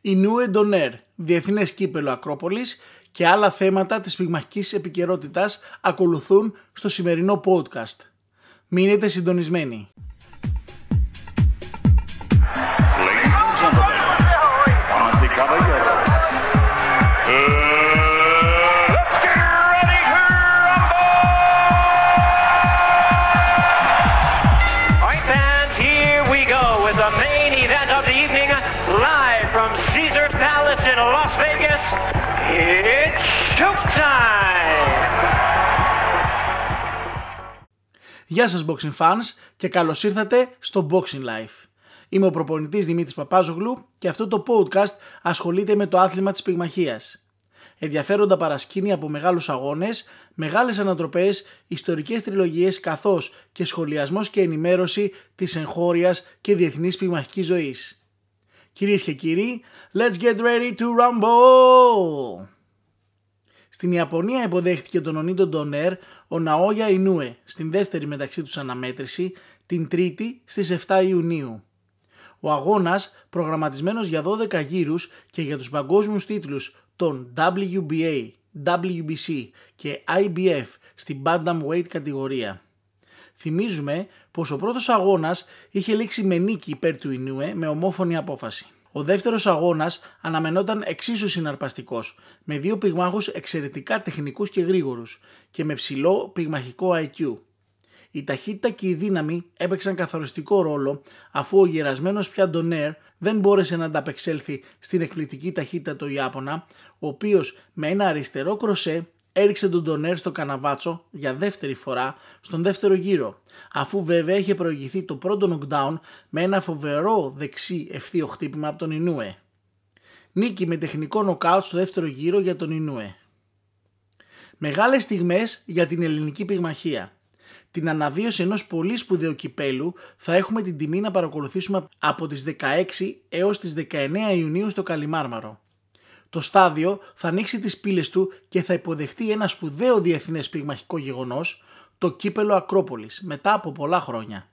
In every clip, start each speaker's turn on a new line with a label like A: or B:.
A: η Νούε Ντονέρ, Διεθνές Κύπελο Ακρόπολης και άλλα θέματα της πυγμαχικής επικαιρότητας ακολουθούν στο σημερινό podcast. Μείνετε συντονισμένοι. Γεια σας boxing fans και καλώς ήρθατε στο Boxing Life. Είμαι ο προπονητής Δημήτρης Παπάζογλου και αυτό το podcast ασχολείται με το άθλημα της πυγμαχίας. Ενδιαφέροντα παρασκήνια από μεγάλους αγώνες, μεγάλες ανατροπές, ιστορικές τριλογίες καθώς και σχολιασμός και ενημέρωση της εγχώριας και διεθνής πυγμαχικής ζωής. Κυρίες και κύριοι, let's get ready to rumble! Στην Ιαπωνία υποδέχτηκε τον Ονίτο Ντονέρ ο Ναόγια Ινούε στην δεύτερη μεταξύ τους αναμέτρηση την Τρίτη στις 7 Ιουνίου. Ο αγώνας προγραμματισμένος για 12 γύρους και για τους παγκόσμιους τίτλους των WBA, WBC και IBF στην Bantamweight κατηγορία. Θυμίζουμε πως ο πρώτος αγώνας είχε λήξει με νίκη υπέρ του Ινούε με ομόφωνη απόφαση. Ο δεύτερος αγώνας αναμενόταν εξίσου συναρπαστικός, με δύο πυγμάχους εξαιρετικά τεχνικούς και γρήγορους και με ψηλό πυγμαχικό IQ. Η ταχύτητα και η δύναμη έπαιξαν καθοριστικό ρόλο αφού ο γερασμένος πια Ντονέρ δεν μπόρεσε να ανταπεξέλθει στην εκπληκτική ταχύτητα του Ιάπωνα, ο οποίος με ένα αριστερό κροσέ έριξε τον Ντονέρ στο καναβάτσο για δεύτερη φορά στον δεύτερο γύρο, αφού βέβαια είχε προηγηθεί το πρώτο knockdown με ένα φοβερό δεξί ευθείο χτύπημα από τον Ινούε. Νίκη με τεχνικό νοκάουτ στο δεύτερο γύρο για τον Ινούε. Μεγάλες στιγμές για την ελληνική πυγμαχία. Την αναβίωση ενός πολύ σπουδαίου κυπέλου θα έχουμε την τιμή να παρακολουθήσουμε από τις 16 έως τις 19 Ιουνίου στο Καλιμάρμαρο. Το στάδιο θα ανοίξει τις πύλες του και θα υποδεχτεί ένα σπουδαίο διεθνές πυγμαχικό γεγονός, το κύπελο Ακρόπολης, μετά από πολλά χρόνια.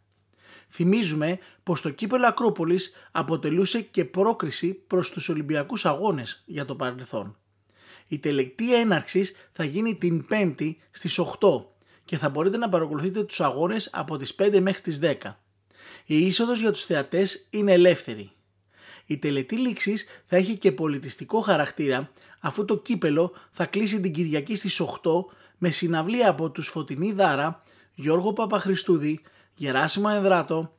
A: Θυμίζουμε πως το κύπελο Ακρόπολης αποτελούσε και πρόκριση προς τους Ολυμπιακούς Αγώνες για το παρελθόν. Η τελεκτή έναρξη θα γίνει την 5η στις 8 και θα μπορείτε να παρακολουθείτε τους αγώνες από τις 5 μέχρι τις 10. Η είσοδος για τους θεατές είναι ελεύθερη. Η τελετή λήξης θα έχει και πολιτιστικό χαρακτήρα αφού το κύπελο θα κλείσει την Κυριακή στις 8 με συναυλία από τους Φωτεινή Δάρα, Γιώργο Παπαχριστούδη, Γεράσιμο Ενδράτο,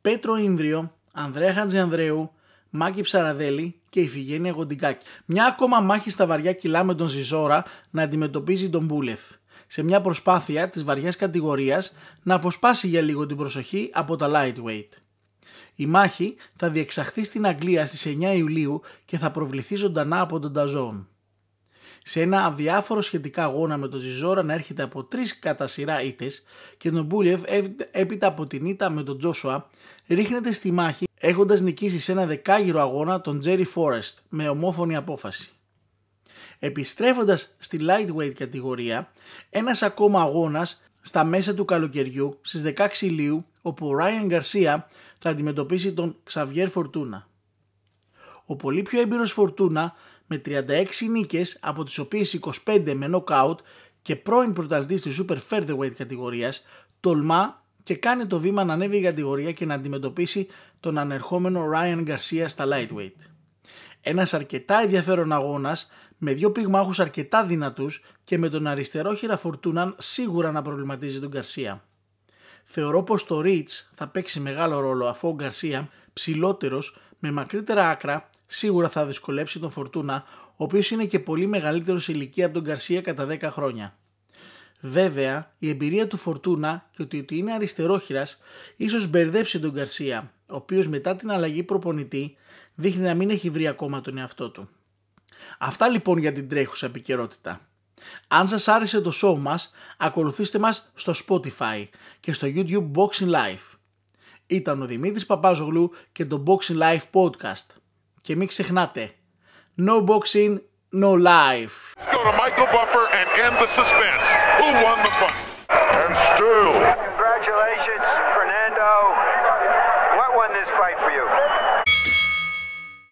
A: Πέτρο Ίνδριο, Ανδρέα Χατζιανδρέου, Μάκη Ψαραδέλη και Ιφηγένεια Γοντικάκη. Μια ακόμα μάχη στα βαριά κιλά με τον Ζιζόρα να αντιμετωπίζει τον Μπούλεφ. Σε μια προσπάθεια της βαριάς κατηγορίας να αποσπάσει για λίγο την προσοχή από τα lightweight. Η μάχη θα διεξαχθεί στην Αγγλία στις 9 Ιουλίου και θα προβληθεί ζωντανά από τον Νταζόν. Σε ένα αδιάφορο σχετικά αγώνα με τον Ζιζόρα να έρχεται από τρεις κατά σειρά ήττες και τον Μπούλιεφ έπειτα από την ήττα με τον Τζόσουα ρίχνεται στη μάχη έχοντας νικήσει σε ένα δεκάγυρο αγώνα τον Τζέρι Φόρεστ με ομόφωνη απόφαση. Επιστρέφοντας στη lightweight κατηγορία, ένας ακόμα αγώνας στα μέσα του καλοκαιριού στις 16 Ιουλίου όπου ο Ράιαν Γκαρσία θα αντιμετωπίσει τον Ξαβιέρ Φορτούνα. Ο πολύ πιο έμπειρος Φορτούνα με 36 νίκες από τις οποίες 25 με knockout και πρώην πρωταθλητής της Super Featherweight κατηγορίας τολμά και κάνει το βήμα να ανέβει η κατηγορία και να αντιμετωπίσει τον ανερχόμενο Ryan Garcia στα lightweight. Ένας αρκετά ενδιαφέρον αγώνας με δύο πυγμάχους αρκετά δυνατούς και με τον αριστερόχειρα Φορτούναν σίγουρα να προβληματίζει τον Γκαρσία. Θεωρώ πως το Ρίτς θα παίξει μεγάλο ρόλο αφού ο Γκαρσία, ψηλότερος, με μακρύτερα άκρα, σίγουρα θα δυσκολέψει τον Φορτούνα, ο οποίος είναι και πολύ μεγαλύτερος σε ηλικία από τον Γκαρσία κατά 10 χρόνια. Βέβαια, η εμπειρία του Φορτούνα και ότι είναι αριστερόχειρας ίσως μπερδέψει τον Γκαρσία, ο οποίος μετά την αλλαγή προπονητή δείχνει να μην έχει βρει ακόμα τον εαυτό του. Αυτά λοιπόν για την τρέχουσα επικαιρότητα. Αν σας άρεσε το show μας, ακολουθήστε μας στο Spotify και στο YouTube Boxing Life. Ήταν ο Δημήτρης Παπάζογλου και το Boxing Life Podcast. Και μην ξεχνάτε, no boxing, no life. Go to Michael Buffer and end the suspense. Who won the fight? And still. Congratulations.